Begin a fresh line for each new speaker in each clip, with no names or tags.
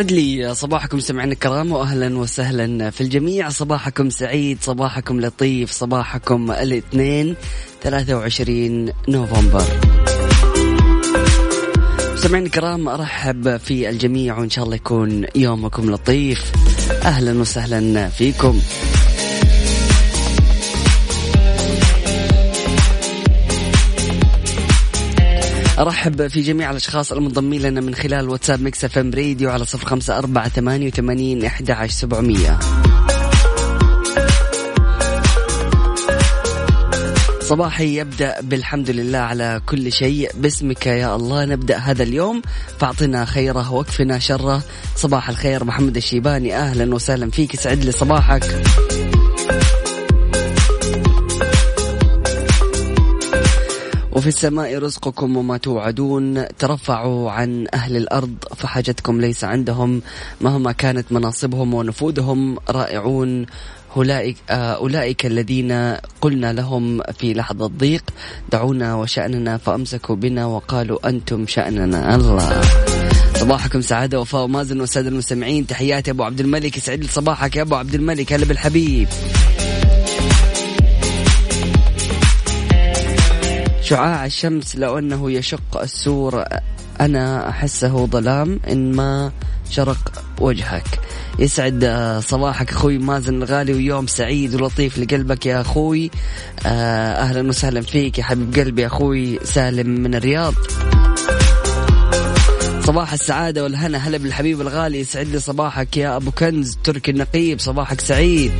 سعد لي صباحكم سمعنا الكرام واهلا وسهلا في الجميع. صباحكم سعيد صباحكم لطيف صباحكم الاثنين 23 نوفمبر. سمعنا الكرام أرحب في الجميع وإن شاء الله يكون يومكم لطيف. أهلا وسهلا فيكم. ارحب في جميع الأشخاص المنضمين لنا من خلال واتساب ميكس إف إم راديو على صفر خمسة أربعة ثمانية وثمانين احدى عشر سبعمئه صباحي يبدأ بالحمد لله على كل شيء. باسمك يا الله نبدأ هذا اليوم. فاعطنا خيره واكفنا شره. صباح الخير محمد الشيباني. أهلا وسهلا فيك. سعد لي صباحك. وفي السماء رزقكم وما توعدون. ترفعوا عن أهل الأرض فحاجتكم ليس عندهم. مهما كانت مناصبهم ونفوذهم رائعون. أولئك, أولئك الذين قلنا لهم في لحظة ضيق دعونا وشأننا فأمسكوا بنا وقالوا أنتم شأننا. الله. صباحكم سعادة وفاء ومازن والسادة المستمعين. تحياتي أبو عبد الملك. يسعد لي صباحك يا أبو عبد الملك هلا بالحبيب. شعاع الشمس لو أنه يشق السور أنا أحسه ظلام إن ما شرق وجهك. يسعد صباحك أخوي مازن الغالي ويوم سعيد ولطيف لقلبك يا أخوي. أهلا وسهلا فيك يا حبيب قلبي يا أخوي سالم من الرياض. صباح السعادة والهنا هلا بالحبيب الغالي. يسعد لي صباحك يا أبو كنز تركي النقيب صباحك سعيد.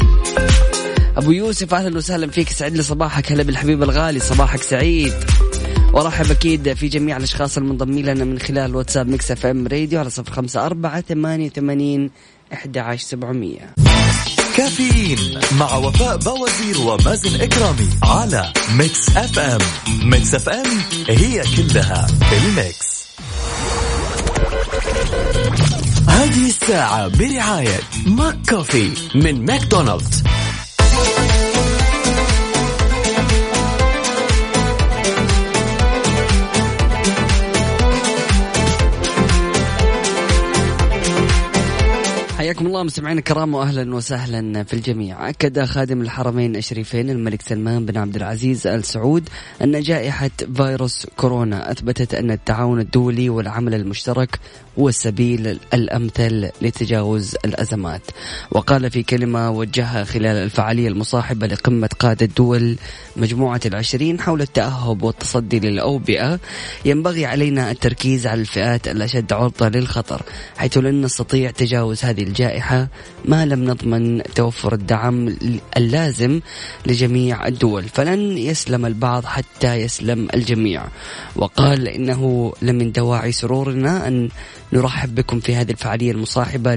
أبو يوسف أهلا وسهلا فيك. سعد لي صباحك هلا بالحبيب الغالي. صباحك سعيد. ورحب أكيد في جميع الأشخاص المنضمين لنا من خلال واتساب ميكس إف إم راديو على صفر خمسة أربعة ثمانية وثمانين أحد عشر سبعمية.
كافيين مع وفاء بوازير ومازن إكرامي على ميكس أف أم. ميكس أف أم هي كلها في الميكس. هذه الساعة برعاية ماك كوفي من ماكدونالدز.
حياكم الله مستمعينا الكرام واهلا وسهلا في الجميع. أكد خادم الحرمين الشريفين الملك سلمان بن عبد العزيز آل سعود أن جائحة فيروس كورونا أثبتت أن التعاون الدولي والعمل المشترك هو السبيل الأمثل لتجاوز الأزمات. وقال في كلمة وجهها خلال الفعالية المصاحبة لقمة قاده دول مجموعة العشرين حول التأهب والتصدي للأوبئة ينبغي علينا التركيز على الفئات الأشد عرضة للخطر حيث لن نستطيع تجاوز هذه الجائحة ما لم نضمن توفر الدعم اللازم لجميع الدول فلن يسلم البعض حتى يسلم الجميع. وقال إنه لمن دواعي سرورنا أن نرحب بكم في هذه الفعالية المصاحبة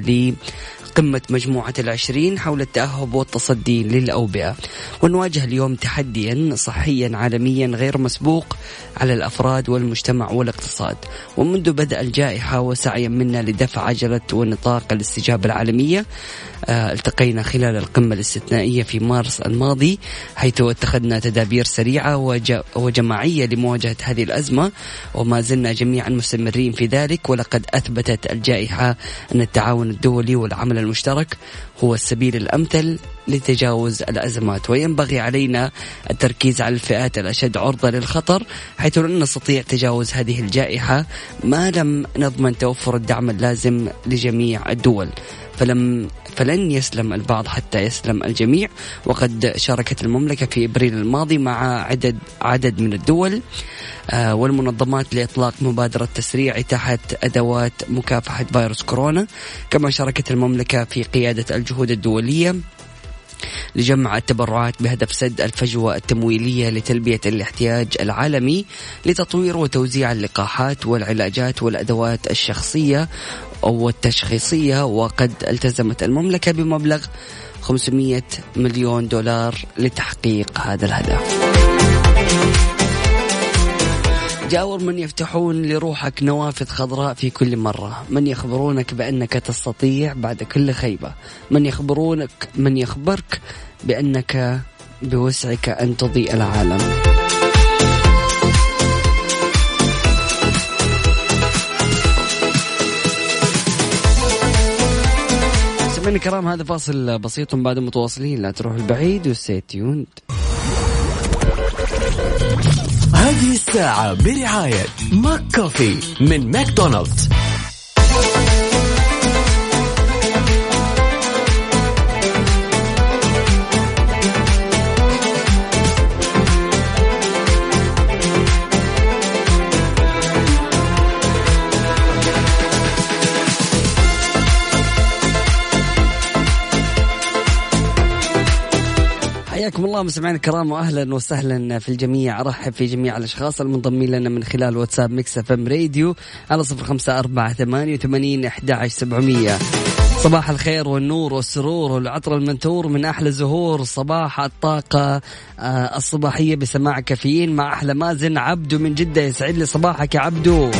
قمة مجموعة العشرين حول التأهب والتصدي للأوبئة. ونواجه اليوم تحديا صحيا عالميا غير مسبوق على الأفراد والمجتمع والاقتصاد. ومنذ بدأ الجائحة وسعيا منا لدفع عجلة ونطاق الاستجابة العالمية آه، التقينا خلال القمة الاستثنائية في مارس الماضي حيث اتخذنا تدابير سريعة وجماعية لمواجهة هذه الأزمة. وما زلنا جميعا مستمرين في ذلك. ولقد أثبتت الجائحة أن التعاون الدولي والعمل المشترك هو السبيل الأمثل لتجاوز الأزمات وينبغي علينا التركيز على الفئات الأشد عرضة للخطر حيث لن نستطيع تجاوز هذه الجائحة ما لم نضمن توفر الدعم اللازم لجميع الدول. فلم فلن يسلم البعض حتى يسلم الجميع. وقد شاركت المملكة في إبريل الماضي مع عدد عدد من الدول آه، والمنظمات لإطلاق مبادرة تسريع تحت أدوات مكافحة فيروس كورونا. كما شاركت المملكة في قيادة الجهود الدولية لجمع التبرعات بهدف سد الفجوة التمويلية لتلبية الاحتياج العالمي لتطوير وتوزيع اللقاحات والعلاجات والأدوات الشخصية أو التشخيصية وقد التزمت المملكة بمبلغ 500 مليون دولار لتحقيق هذا الهدف. جاور من يفتحون لروحك نوافذ خضراء في كل مرة. من يخبرونك بأنك تستطيع بعد كل خيبة. من يخبرونك من يخبرك بأنك بوسعك أن تضيء العالم. سمعنا الكرام هذا فاصل بسيط بعد متواصلين. لا تروح البعيد و stay tuned
هذه الساعة برعاية McCafé من ماكدونالدز.
حياكم الله مستمعينا الكرام واهلا وسهلا في الجميع. أرحب في جميع الأشخاص المنضمين لنا من خلال واتساب Mix FM radio على صفر خمسة أربعة ثمانية وثمانين أحد سبعمية. صباح الخير والنور والسرور والعطر المنثور من أحلى زهور صباح الطاقة آه، الصباحية بسماع كافيين مع أحلى مازن. عبدو من جدة يسعد لي صباحك يا عبدو.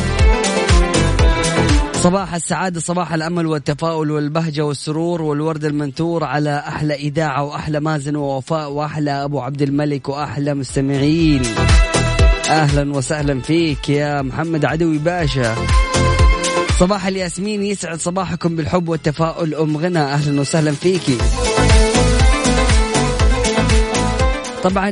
صباح السعادة صباح الأمل والتفاؤل والبهجة والسرور والورد المنثور على أحلى إذاعة وأحلى مازن ووفاء وأحلى أبو عبد الملك وأحلى مستمعين. أهلا وسهلا فيك يا محمد عدوي باشا. صباح الياسمين يسعد صباحكم بالحب والتفاؤل. أم غنى أهلا وسهلا فيكي طبعا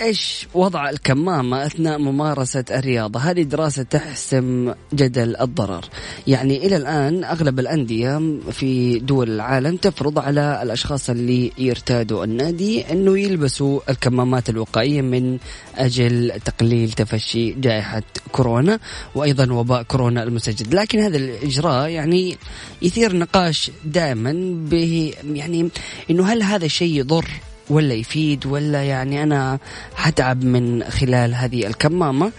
إيش وضع الكمامة أثناء ممارسة الرياضة؟ هذه دراسة تحسم جدل الضرر. يعني إلى الآن أغلب الأندية في دول العالم تفرض على الأشخاص اللي يرتادوا النادي إنه يلبسوا الكمامات الوقائية من أجل تقليل تفشي جائحة كورونا وأيضا وباء كورونا المسجل، لكن هذا الإجراء يعني يثير نقاش دائما به يعني إنه هل هذا الشيء يضر ولا يفيد ولا يعني أنا حتعب من خلال هذه الكمامة.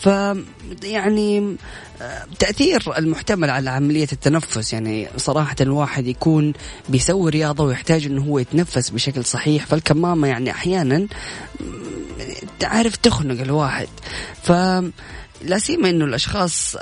ف يعني تأثير المحتمل على عملية التنفس. يعني صراحة الواحد يكون بيسوي رياضة ويحتاج إنه هو يتنفس بشكل صحيح. فالكمامة يعني أحيانا تعرف تخنق الواحد. ف لا سيما إنه الأشخاص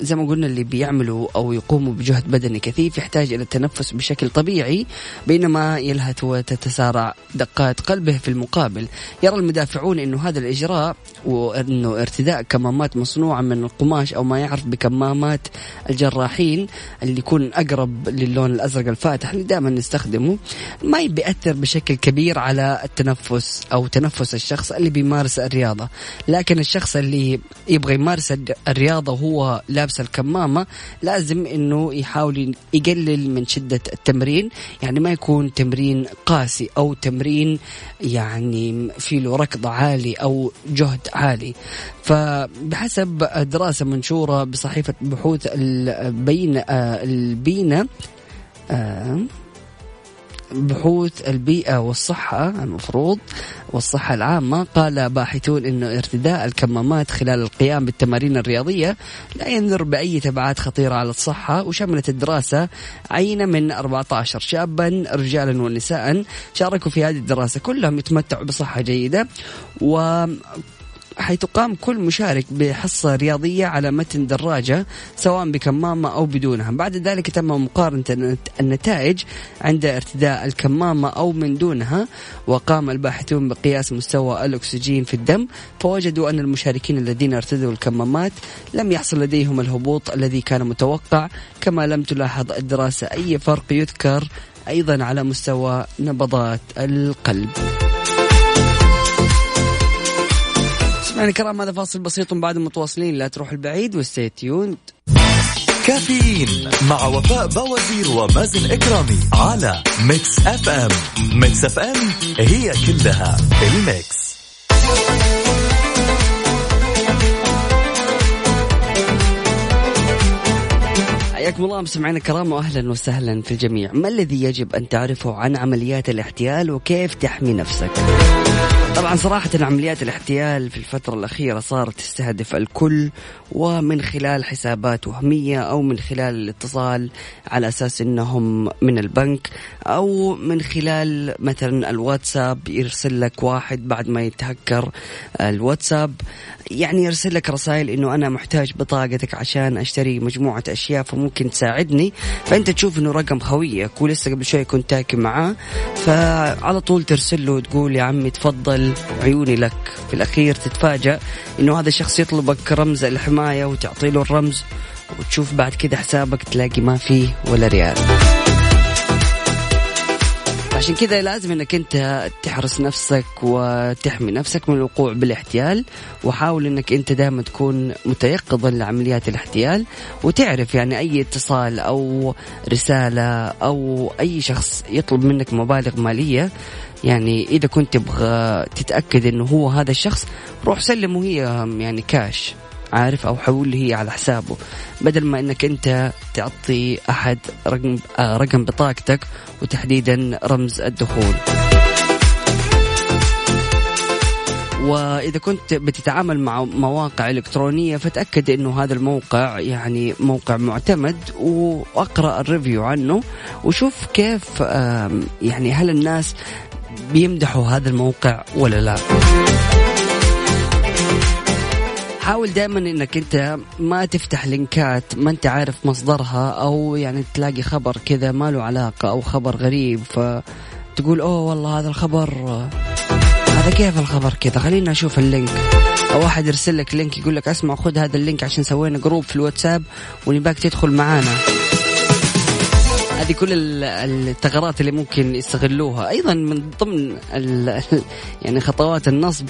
زي ما قلنا اللي بيعملوا أو يقوموا بجهد بدني كثيف يحتاج إلى التنفس بشكل طبيعي بينما يلهث وتتسارع دقات قلبه في المقابل. يرى المدافعون إنه هذا الإجراء وإنه ارتداء كمامات مصنوعة من القماش أو ما يعرف بكمامات الجراحين اللي يكون أقرب للون الأزرق الفاتح اللي دائما نستخدمه ما بيأثر بشكل كبير على التنفس أو تنفس الشخص اللي بيمارس الرياضة. لكن الشخص اللي يبغى يمارس الرياضة وهو لابس الكمامة لازم إنه يحاول يقلل من شدة التمرين يعني ما يكون تمرين قاسي أو تمرين يعني في له ركض عالي أو جهد عالي. فبحسب دراسة منشورة بصحيفة بحوث البين البينة آه بحوث البيئة والصحة المفروض والصحة العامة. قال باحثون أنه ارتداء الكمامات خلال القيام بالتمارين الرياضية لا ينذر بأي تبعات خطيرة على الصحة وشملت الدراسة عينة من 14 شابا رجالا ونساء شاركوا في هذه الدراسة. كلهم يتمتعوا بصحة جيدة و حيتقام كل مشارك بحصة رياضية على متن دراجة سواء بكمامة أو بدونها. بعد ذلك تم مقارنة النتائج عند ارتداء الكمامة أو من دونها وقام الباحثون بقياس مستوى الأكسجين في الدم فوجدوا أن المشاركين الذين ارتدوا الكمامات لم يحصل لديهم الهبوط الذي كان متوقع كما لم تلاحظ الدراسة أي فرق يذكر أيضا على مستوى نبضات القلب. مستمعينا الكرام هذا فاصل بسيط بعد متواصلين. لا تروح البعيد و stay tuned.
كافيين مع وفاء بوازير ومازن إكرامي على Mix FM. Mix FM هي كلها ال mix.
حياكم الله مستمعينا الكرام واهلا وسهلا في الجميع، ما الذي يجب أن تعرفه عن عمليات الاحتيال وكيف تحمي نفسك؟ طبعا صراحة عمليات الاحتيال في الفترة الأخيرة صارت تستهدف الكل ومن خلال حسابات وهمية أو من خلال الاتصال على أساس أنهم من البنك أو من خلال مثلا الواتساب يرسل لك واحد بعد ما يتهكر الواتساب. يعني يرسل لك رسائل أنه أنا محتاج بطاقتك عشان أشتري مجموعة أشياء فممكن تساعدني. فأنت تشوف أنه رقم خويك ولسه قبل شوي كنت تاكي معاه. فعلى طول ترسل له وتقول يا عمي تفضل. عيوني لك في الأخير تتفاجأ أنه هذا الشخص يطلبك رمز الحماية وتعطي له الرمز وتشوف بعد كده حسابك تلاقي ما فيه ولا ريال. عشان كذا لازم إنك أنت تحرس نفسك وتحمي نفسك من الوقوع بالاحتيال وحاول إنك أنت دائما تكون متيقظا لعمليات الاحتيال وتعرف يعني أي اتصال أو رسالة أو أي شخص يطلب منك مبالغ مالية. يعني إذا كنت تبغى تتأكد إنه هو هذا الشخص روح سلمه هي يعني كاش عارف أو حول هي على حسابه. بدل ما إنك أنت تعطي أحد رقم آه رقم بطاقتك وتحديدا رمز الدخول. وإذا كنت بتتعامل مع مواقع إلكترونية فتأكد إنه هذا الموقع يعني موقع معتمد وأقرأ الريفيو عنه وشوف كيف يعني هل الناس بيمدحوا هذا الموقع ولا لا. حاول دائما إنك أنت ما تفتح link ات ما أنت عارف مصدرها أو يعني تلاقي خبر كذا ما له علاقة أو خبر غريب فتقول أوه والله هذا الخبر هذا كيف الخبر كذا؟ خلينا أشوف ال link. أو واحد يرسل لك link يقول لك أسمع خذ هذا ال link عشان سوينا group في الواتساب ونباك تدخل معانا. هذه كل الثغرات اللي ممكن يستغلوها. أيضا من ضمن يعني خطوات النصب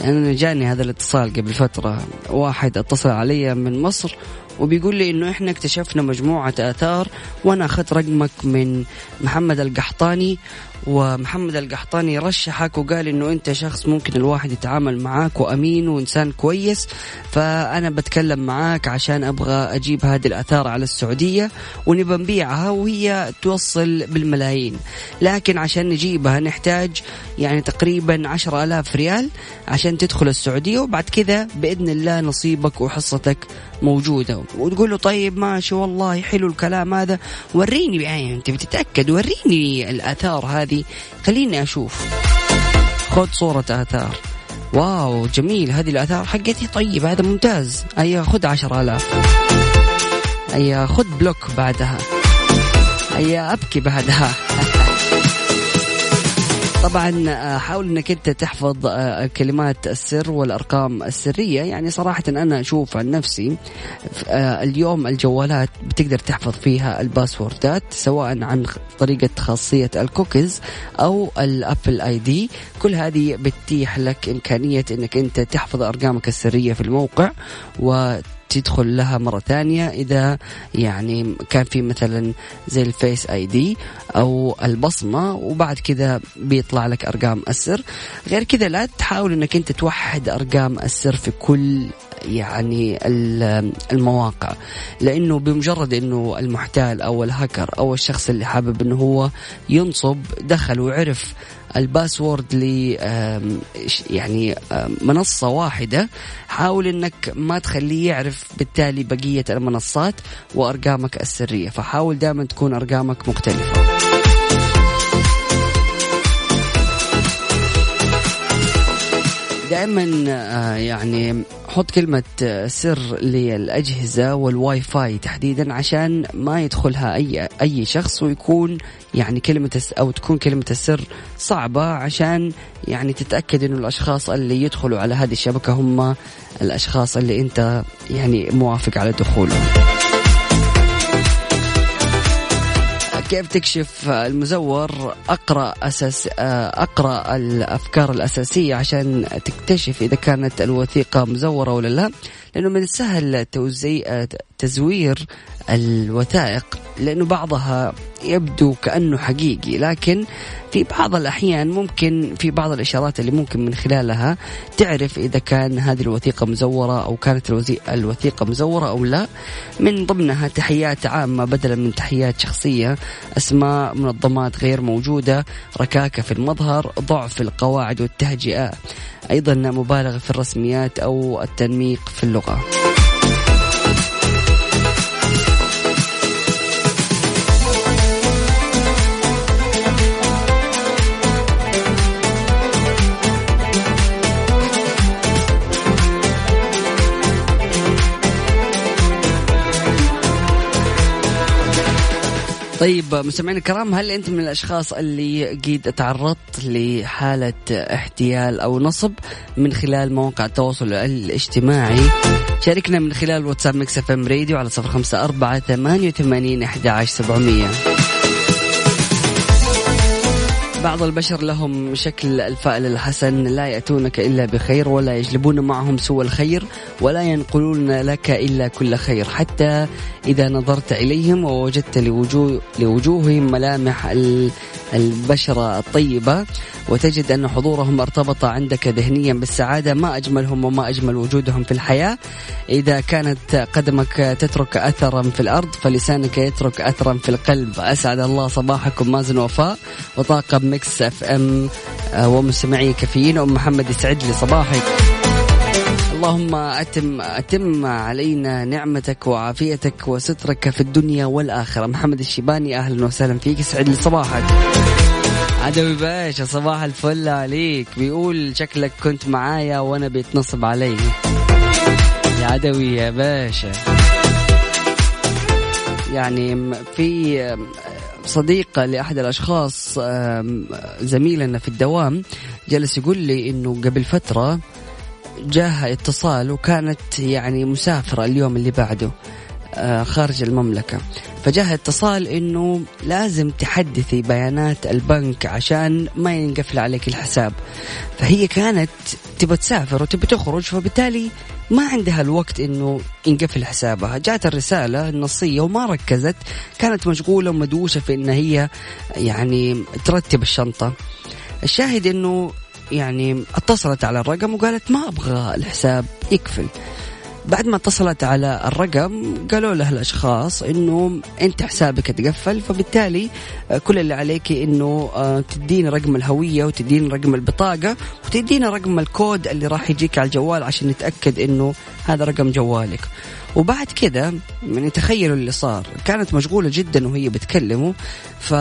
يعني جاني هذا الاتصال قبل فترة. واحد اتصل علي من مصر وبيقول لي إنه إحنا اكتشفنا مجموعة آثار وأنا أخذت رقمك من محمد القحطاني ومحمد القحطاني رشحك وقال إنه أنت شخص ممكن الواحد يتعامل معاك وأمين وإنسان كويس. فأنا بتكلم معاك عشان أبغى أجيب هذه الأثار على السعودية ونبى نبيعها وهي توصل بالملايين. لكن عشان نجيبها نحتاج يعني تقريبا عشرة ألاف ريال عشان تدخل السعودية وبعد كذا بإذن الله نصيبك وحصتك موجودة. وتقول له طيب ماشي والله حلو الكلام هذا وريني يعني أنت بتتأكد وريني الآثار هذه خليني أشوف. خذ صورة آثار. wow جميل. هذه الآثار حقتي. طيب هذا ممتاز. أي خذ عشر آلاف. أي خذ block بعدها. أي أبكي بعدها. طبعا آه، حاول إنك أنت تحفظ آه، كلمات السر والأرقام السرية. يعني صراحة أنا أشوف عن نفسي آه، اليوم الجوالات بتقدر تحفظ فيها ال password ات سواء عن طريقة خاصية الكوكيز أو ال Apple ID. كل هذه بتتيح لك إمكانية إنك أنت تحفظ أرقامك السرية في الموقع و تدخل لها مرة ثانية إذا يعني كان في مثلا زي ال Face ID أو البصمة وبعد كذا بيطلع لك أرقام السر غير كذا لا تحاول أنك أنت توحد أرقام السر في كل يعني المواقع لأنه بمجرد إنه المحتال أو الهاكر أو الشخص اللي حابب إنه هو ينصب دخل وعرف الباسورد ل يعني منصة واحدة. حاول إنك ما تخليه يعرف بالتالي بقية المنصات وأرقامك السرية. فحاول دائما تكون أرقامك مختلفة. دائما آه، يعني حط كلمة سر للأجهزة والواي فاي تحديدا عشان ما يدخلها أي أي شخص ويكون يعني كلمة أو تكون كلمة السر صعبة عشان يعني تتأكد إنه الأشخاص اللي يدخلوا على هذه الشبكة هم الأشخاص اللي أنت يعني موافق على دخولهم. كيف تكشف المزور أقرأ أساس أقرأ الأفكار الأساسية عشان تكتشف إذا كانت الوثيقة مزورة ولا لا؟ لأنه من السهل توزي تزوير الوثائق لأنه بعضها يبدو كأنه حقيقي لكن في بعض الأحيان ممكن في بعض الإشارات اللي ممكن من خلالها تعرف إذا كان هذه الوثيقة مزورة أو كانت الوثيقة مزورة أو لا. من ضمنها تحيات عامة بدلا من تحيات شخصية أسماء منظمات غير موجودة ركاكة في المظهر ضعف القواعد والتهجئة. أيضا مبالغة في الرسميات أو التنميق في اللغة. طيب مستمعينا الكرام هل أنت من الأشخاص اللي قد تعرضت لحالة احتيال أو نصب من خلال مواقع التواصل الاجتماعي؟ شاركنا من خلال واتساب Mix FM radio على صفر خمسة أربعة ثمانية وثمانين احدى عشر سبعمئه بعض البشر لهم شكل الفأل الحسن لا يأتونك إلا بخير ولا يجلبون معهم سوى الخير ولا ينقلون لك إلا كل خير. حتى إذا نظرت إليهم ووجدت لوجوه لوجوههم ملامح البشرى الطيبة وتجد أن حضورهم ارتبط عندك ذهنيا بالسعادة ما أجملهم وما أجمل وجودهم في الحياة. إذا كانت قدمك تترك أثرا في الأرض فلسانك يترك أثرا في القلب. أسعد الله صباحكم. مازن وفاء وطاقم Mix FM آه، ومستمعي كافيين. أم محمد يسعد لي صباحك اللهم أتم أتم علينا نعمتك وعافيتك وسترك في الدنيا والآخرة. محمد الشيباني أهلا وسهلا فيك. يسعد لي صباحك. عدوي باشا صباح الفل عليك. بيقول شكلك كنت معايا وأنا بيتنصب علي يا عدوي يا باشا. يعني في صديق لأحد الأشخاص زميلنا في الدوام جلس يقول لي إنه قبل فترة جاها اتصال وكانت يعني مسافرة اليوم اللي بعده آه، خارج المملكة. فجاها اتصال إنه لازم تحدثي بيانات البنك عشان ما ينقفل عليك الحساب. فهي كانت تبى تسافر وتبى تخرج فبالتالي ما عندها الوقت إنه ينقفل حسابها. جات الرسالة النصية وما ركزت كانت مشغولة ومدوشة في إن هي يعني ترتب الشنطة. الشاهد إنه يعني اتصلت على الرقم وقالت ما أبغى الحساب يقفل بعد ما اتصلت على الرقم قالوا له الأشخاص إنه أنت حسابك تقفل فبالتالي كل اللي عليك إنه آه، تديني رقم الهوية وتديني رقم البطاقة وتدينا رقم الكود اللي راح يجيك على الجوال عشان نتأكد إنه هذا رقم جوالك. وبعد كذا يعني تخيلوا اللي صار. كانت مشغولة جدا وهي بتكلمه ف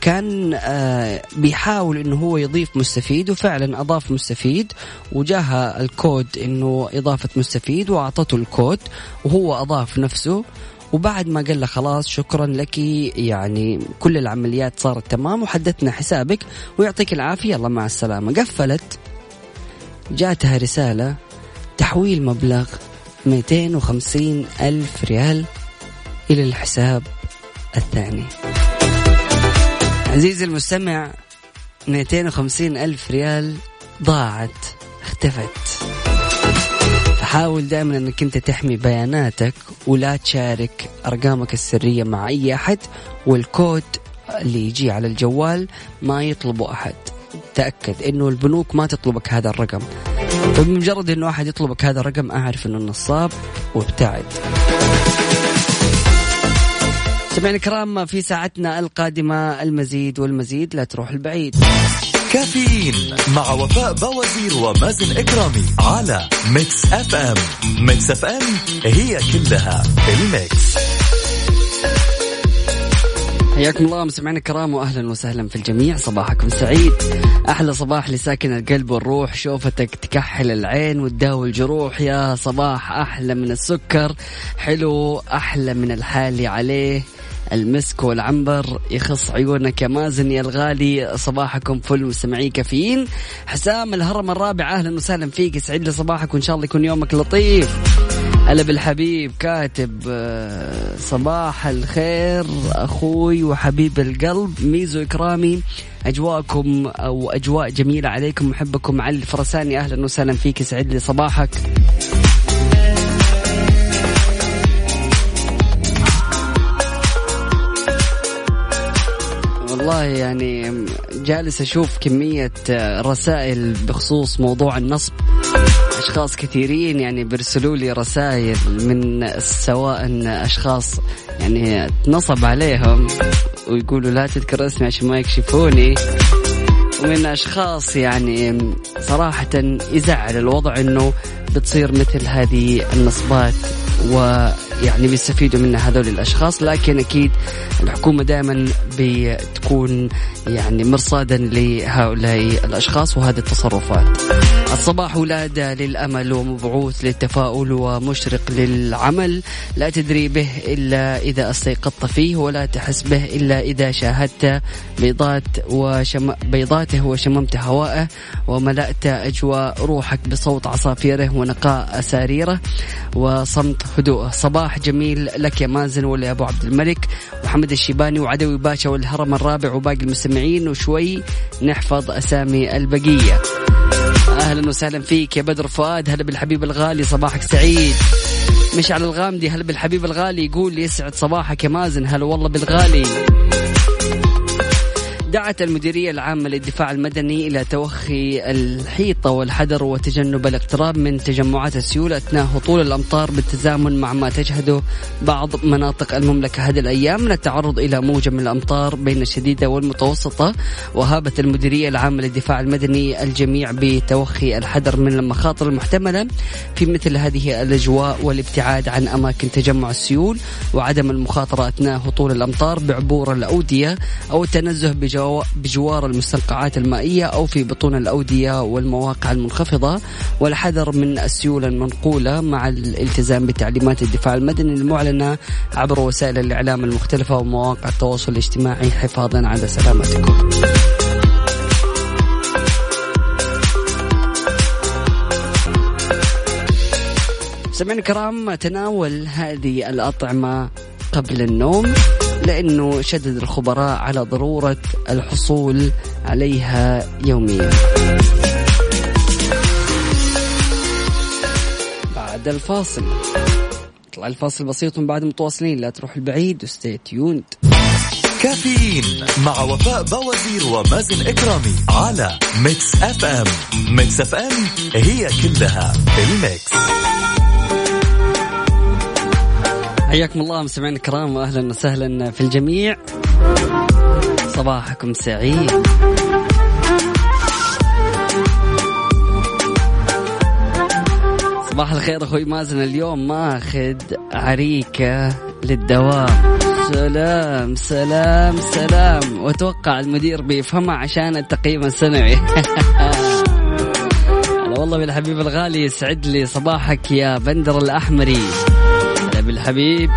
كان آه، بيحاول إنه هو يضيف مستفيد وفعلا أضاف مستفيد وجاها الكود إنه إضافة مستفيد وأعطته الكود وهو أضاف نفسه. وبعد ما قال له خلاص شكرا لك يعني كل العمليات صارت تمام وحددنا حسابك ويعطيك العافية الله مع السلامة. قفلت جاتها رسالة تحويل مبلغ 250 ألف ريال إلى الحساب الثاني. عزيزي المستمع 250 ألف ريال ضاعت اختفت. فحاول دائما إنك أنت تحمي بياناتك ولا تشارك أرقامك السرية مع أي أحد والكود اللي يجي على الجوال ما يطلبه أحد. تأكد إنه البنوك ما تطلبك هذا الرقم. وبمجرد انه احد يطلبك هذا الرقم أعرف إنه نصاب وابتعد سمعنا الكرام في ساعتنا القادمة المزيد والمزيد لا تروح البعيد.
كافيين مع وفاء بوازير ومازن إكرامي على Mix FM Mix FM هي كلها ال mix.
حياكم الله مستمعينا الكرام واهلا وسهلا في الجميع. صباحكم سعيد. أحلى صباح لساكن القلب والروح شوفتك تكحل العين وتداوي الجروح. يا صباح أحلى من السكر حلو أحلى من الحالي عليه. المسك والعنبر يخص عيونك يا مازن يا الغالي. صباحكم فل مستمعي كافيين. حسام الهرم الرابع أهلا وسهلا فيك. يسعد لي صباحك وإن شاء الله يكون يومك لطيف. هلا بالحبيب كاتب آه، صباح الخير أخوي وحبيب القلب ميزو إكرامي أجواءكم أو أجواء جميلة عليكم محبكم علي الفرساني أهلا وسهلا فيك يسعد لي صباحك. والله يعني جالس أشوف كمية رسائل بخصوص موضوع النصب. أشخاص كثيرين يعني بيرسلوا لي رسائل من سواء أشخاص يعني تنصب عليهم ويقولوا لا تذكر اسمي عشان ما يكشفوني ومن أشخاص يعني صراحة يزعل الوضع إنه بتصير مثل هذه النصبات ويعني بيستفيدوا منها هذول الأشخاص لكن أكيد الحكومة دائما بتكون يعني مرصادا لهؤلاء الأشخاص وهذه التصرفات. الصباح ولادة للأمل ومبعوث للتفاؤل ومشرق للعمل. لا تدري به إلا إذا أستيقظت فيه ولا تحس به إلا إذا شاهدت بيضات وشم... بيضاته وشممت هواءه وملأت أجواء روحك بصوت عصافيره ونقاء أساريره وصمت هدوءه. صباح جميل لك يا مازن ولا أبو عبد الملك. محمد الشيباني وعدوي باشا والهرم الرابع وباقي المستمعين وشوي نحفظ أسامي البقية. أهلا وسهلا فيك يا بدر فؤاد. هلا بالحبيب الغالي صباحك سعيد. مشعل الغامدي هلا بالحبيب الغالي. يقول يسعد صباحك يا مازن. هلا والله بالغالي. دعت المديرية العامة للدفاع المدني إلى توخي الحيطة والحذر وتجنب الاقتراب من تجمعات السيول أثناء هطول الأمطار بالتزامن مع ما تشهده بعض مناطق المملكة. هذه الأيام من التعرض إلى موجة من الأمطار بين الشديدة والمتوسطة وهابت المديرية العامة للدفاع المدني الجميع بتوخي الحذر من المخاطر المحتملة في مثل هذه الأجواء والابتعاد عن أماكن تجمع السيول وعدم المخاطرة أثناء هطول الأمطار بعبور الأودية أو التنزه بجو بجوار المستنقعات المائية أو في بطون الأودية والمواقع المنخفضة والحذر من السيول المنقولة مع الالتزام بتعليمات الدفاع المدني المعلنة عبر وسائل الإعلام المختلفة ومواقع التواصل الاجتماعي حفاظا على سلامتكم. سمعنا الكرام تناول هذه الأطعمة قبل النوم لأنه شدد الخبراء على ضرورة الحصول عليها يوميا. بعد الفاصل. طلع الفاصل بسيط من بعد متواصلين. لا تروح البعيد و stay tuned
كافيين مع وفاء بوازير ومازن إكرامي على Mix FM Mix FM هي كلها ال mix.
حياكم الله مستمعينا الكرام واهلا وسهلا في الجميع. صباحكم سعيد. صباح الخير أخوي مازن. اليوم ماخذ عريكة للدوام. سلام سلام سلام. وأتوقع المدير بيفهمها عشان التقييم السنوي. والله بالحبيب الغالي يسعد لي صباحك يا بندر الأحمري. بالحبيب.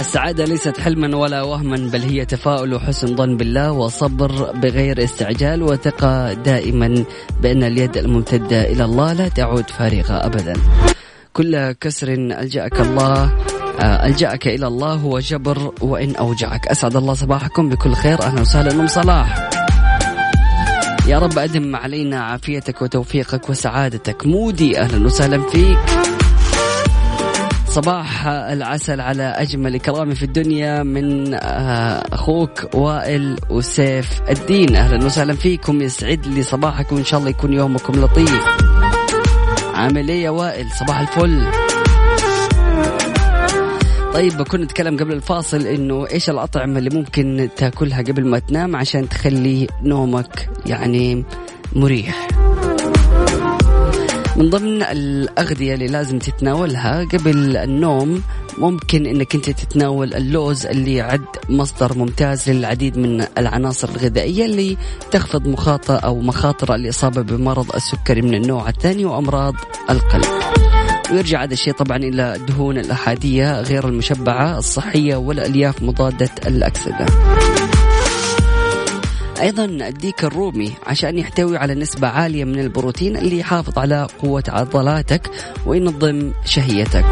السعادة ليست حلما ولا وهما بل هي تفاؤل وحسن ظن بالله وصبر بغير استعجال وثقة دائما بأن اليد الممتدة إلى الله لا تعود فارغة أبدا. كل كسر ألجأك الله آه، ألجأك إلى الله هو جبر وإن أوجعك. أسعد الله صباحكم بكل خير. أهلا وسهلا أم صلاح. يا رب أدم علينا عافيتك وتوفيقك وسعادتك. مودي أهلا وسهلا فيك. صباح العسل على أجمل كرامي في الدنيا من آه، أخوك وائل وسيف الدين. أهلا وسهلا فيكم. يسعد لي صباحكم. وإن شاء الله يكون يومكم لطيف. عامل إيه يا وائل صباح الفل. طيب كنا نتكلم قبل الفاصل إنه إيش الأطعمة اللي ممكن تأكلها قبل ما تنام عشان تخلي نومك يعني مريح؟ من ضمن الأغذية اللي لازم تتناولها قبل النوم ممكن إنك أنت تتناول اللوز اللي يعد مصدر ممتاز للعديد من العناصر الغذائية اللي تخفض مخاطر أو مخاطر الإصابة بمرض السكري من النوع الثاني وأمراض القلب. ويرجع هذا الشيء طبعا إلى الدهون الأحادية غير المشبعة الصحية والألياف مضادة الأكسدة. أيضا الديك الرومي عشان يحتوي على نسبة عالية من البروتين اللي يحافظ على قوة عضلاتك وينظم شهيتك.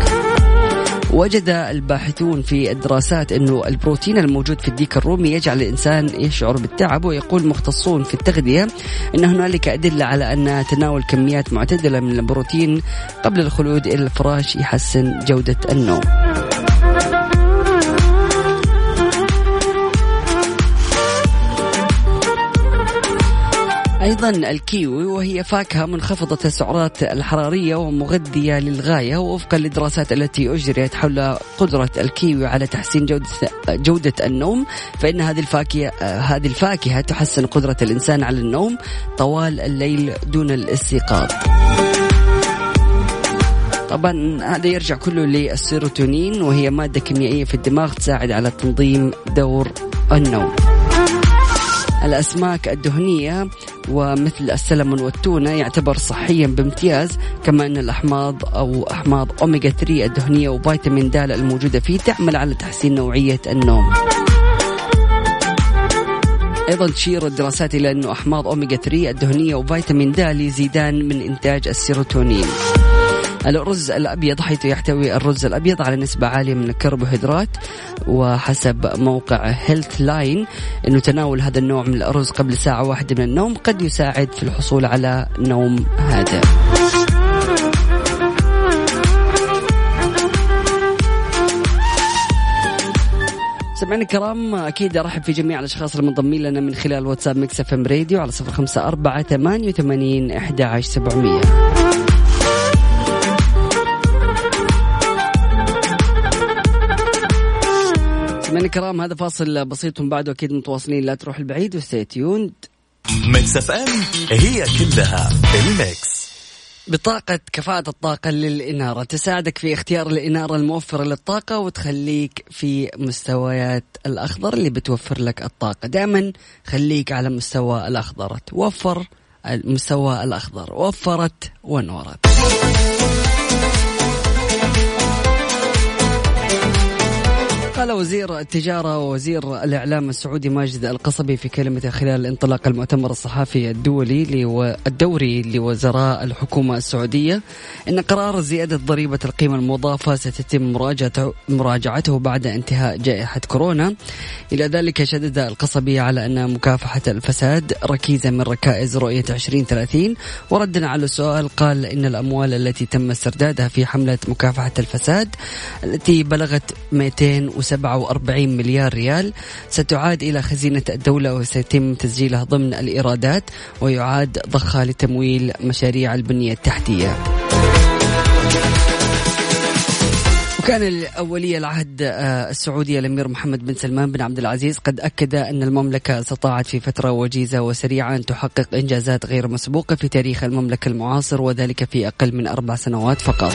وجد الباحثون في الدراسات أنه البروتين الموجود في الديك الرومي يجعل الإنسان يشعر بالتعب ويقول مختصون في التغذية. أن هنالك أدلة على أن تناول كميات معتدلة من البروتين قبل الخلود إلى الفراش يحسن جودة النوم. أيضا الكيوي وهي فاكهة منخفضة السعرات الحرارية ومغذية للغاية ووفقا للدراسات التي أجريت حول قدرة الكيوي على تحسين جودة جودة النوم فإن هذه الفاكهة هذه الفاكهة تحسن قدرة الإنسان على النوم طوال الليل دون الاستيقاظ. طبعا هذا يرجع كله للسيروتونين وهي مادة كيميائية في الدماغ تساعد على تنظيم دور النوم. الأسماك الدهنية ومثل السلمون والتونة يعتبر صحيا بامتياز كما أن الأحماض أو أحماض أوميجا 3 الدهنية وفيتامين د الموجودة فيه تعمل على تحسين نوعية النوم أيضا تشير الدراسات إلى انه أحماض اوميجا 3 الدهنية وفيتامين د يزيدان من إنتاج السيروتونين. الأرز الأبيض حيث يحتوي الرز الأبيض على نسبة عالية من الكربوهيدرات وحسب موقع Healthline أنه تناول هذا النوع من الأرز قبل ساعة واحدة من النوم قد يساعد في الحصول على نوم هادئ. سمعنا الكرام أكيد أرحب في جميع الأشخاص المنضمين لنا من خلال واتساب Mix FM Radio على صفر خمسة أربعة ثمانية وثمانين إحدى عشر سبعمئه سمعنا الكرام هذا فاصل بسيط بعده أكيد متواصلين. لا تروح البعيد و stay
tuned Mix FM هي كلها ال Mix.
بطاقة كفاءة الطاقة للإنارة. تساعدك في اختيار الإنارة الموفرة للطاقة وتخليك في مستويات الأخضر اللي بتوفر لك الطاقة. دائما خليك على مستوى الأخضر. توفر المستوى الأخضر. وفرت ونورت. قال وزير التجارة ووزير الإعلام السعودي ماجد القصبي في كلمته خلال انطلاق المؤتمر الصحفي الدولي الدوري لوزراء الحكومة السعودية. أن قرار زيادة ضريبة القيمة المضافة ستتم مراجعته, مراجعته بعد انتهاء جائحة كورونا. إلى ذلك شدد القصبي على أن مكافحة الفساد ركيزة من ركائز رؤية 2030 وردا على السؤال قال إن الأموال التي تم استردادها في حملة مكافحة الفساد التي بلغت 200 47 مليار ريال ستعاد إلى خزينة الدولة وسيتم تسجيلها ضمن الإيرادات ويعاد ضخها لتمويل مشاريع البنية التحتية وكان ولي العهد آه، السعودي الأمير محمد بن سلمان بن عبد العزيز قد أكد أن المملكة استطاعت في فترة وجيزة وسريعة أن تحقق إنجازات غير مسبوقة في تاريخ المملكة المعاصر وذلك في أقل من أربع سنوات فقط.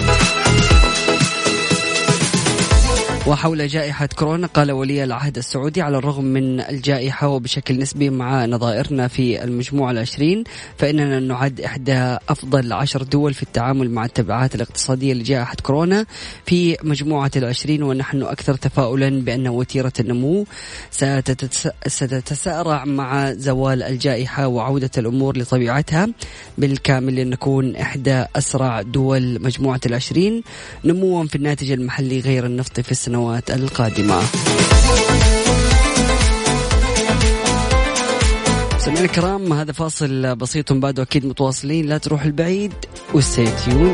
وحول جائحة كورونا قال ولي العهد السعودي على الرغم من الجائحة وبشكل نسبي مع نظائرنا في المجموعة العشرين فإننا نعد إحدى أفضل عشر دول في التعامل مع التبعات الاقتصادية لجائحة كورونا في مجموعة العشرين ونحن أكثر تفاؤلا بأن وتيرة النمو ستتسارع مع زوال الجائحة وعودة الأمور لطبيعتها. بالكامل لنكون إحدى أسرع دول مجموعة العشرين. نموا في الناتج المحلي غير النفط في السنة السنوات القادمة. سمعنا الكرام هذا فاصل بسيط بعده أكيد متواصلين. لا تروح البعيد و stay tuned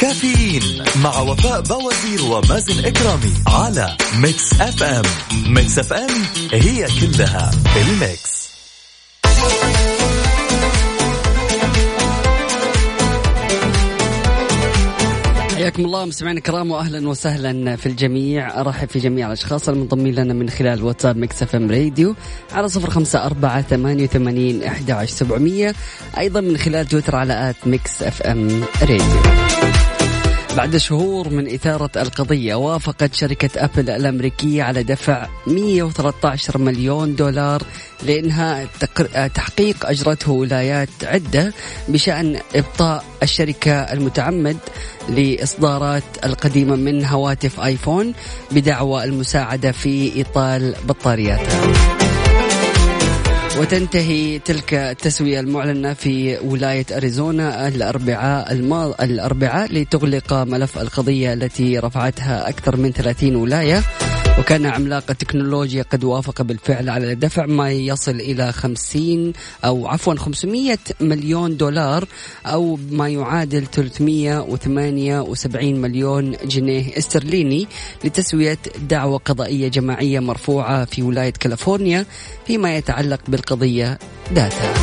كافيين مع وفاء بوازير ومازن إكرامي على Mix FM Mix FM هي كلها ال Mix.
حياكم الله مستمعينا الكرام واهلا وسهلا في الجميع. أرحب في جميع الأشخاص المنضمين لنا من خلال واتساب Mix FM Radio على صفر خمسة أربعة ثمانية وثمانين إحدى عشر سبعمئه أيضا من خلال تويتر على at Mix FM Radio. بعد شهور من إثارة القضية وافقت شركة أبل الأمريكية على دفع 113 مليون دولار لإنهاء تحقيق أجرته ولايات عدة بشأن إبطاء الشركة المتعمد لإصدارات القديمة من هواتف آيفون بدعوى المساعدة في إيطال بطارياتها. وتنتهي تلك التسوية المعلنة في ولاية أريزونا الأربعاء الماض... الأربعاء لتغلق ملف القضية التي رفعتها أكثر من 30 ولاية. وكان عملاق التكنولوجيا قد وافق بالفعل على دفع ما يصل إلى 50 أو عفوا 500 مليون دولار أو ما يعادل 378 مليون جنيه استرليني لتسوية دعوة قضائية جماعية مرفوعة في ولاية كاليفورنيا فيما يتعلق بالقضية ذاتها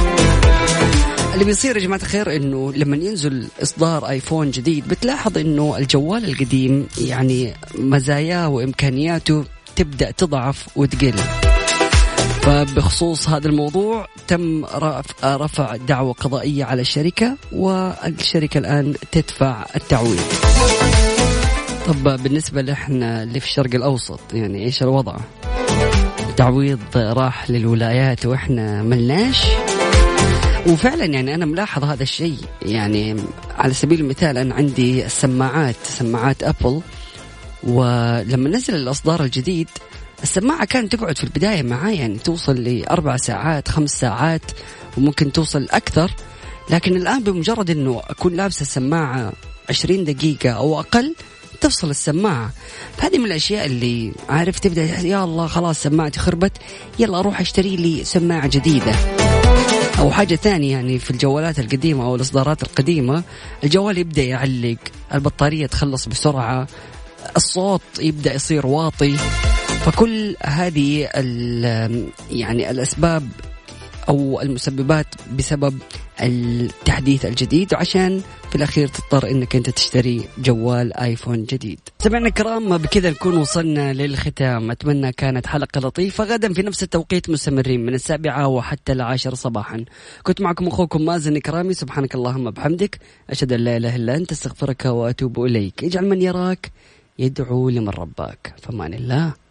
اللي بيصير يا جماعة الخير إنه لما ينزل إصدار آيفون جديد بتلاحظ إنه الجوال القديم يعني مزاياه وإمكانياته تبدأ تضعف وتقل. فبخصوص هذا الموضوع تم رفع دعوة قضائية على الشركة والشركة الآن تدفع التعويض. طب بالنسبة لإحنا اللي في الشرق الأوسط يعني إيش الوضع؟ التعويض راح للولايات وإحنا ملناش؟ وفعلا يعني أنا ملاحظ هذا الشيء. يعني على سبيل المثال أنا عندي السماعات سماعات أبل ولما نزل الأصدار الجديد السماعة كانت تقعد في البداية معاي يعني توصل لأربع ساعات خمس ساعات وممكن توصل أكثر. لكن الآن بمجرد أنه أكون لابسة السماعة عشرين دقيقة أو أقل تفصل السماعة. فهذه من الأشياء اللي عارف تبدأ يا الله خلاص سماعتي خربت يلا أروح أشتري لي سماعة جديدة. أو حاجة ثانية يعني في الجوالات القديمة أو الإصدارات القديمة الجوال يبدأ يعلق البطارية تخلص بسرعة الصوت يبدأ يصير واطي. فكل هذه يعني الأسباب أو المسببات بسبب التحديث الجديد وعشان في الأخير تضطر إنك أنت تشتري جوال آيفون جديد. سمعنا الكرام بكذا نكون وصلنا للختام، أتمنى كانت حلقة لطيفة، غدا في نفس التوقيت مستمرين من السابعة وحتى العاشر صباحا. كنت معكم أخوكم مازن كرامي سبحانك اللهم بحمدك، أشهد أن لا إله إلا أنت أستغفرك وأتوب إليك، اجعل من يراك يدعو لمن رباك، فمان الله.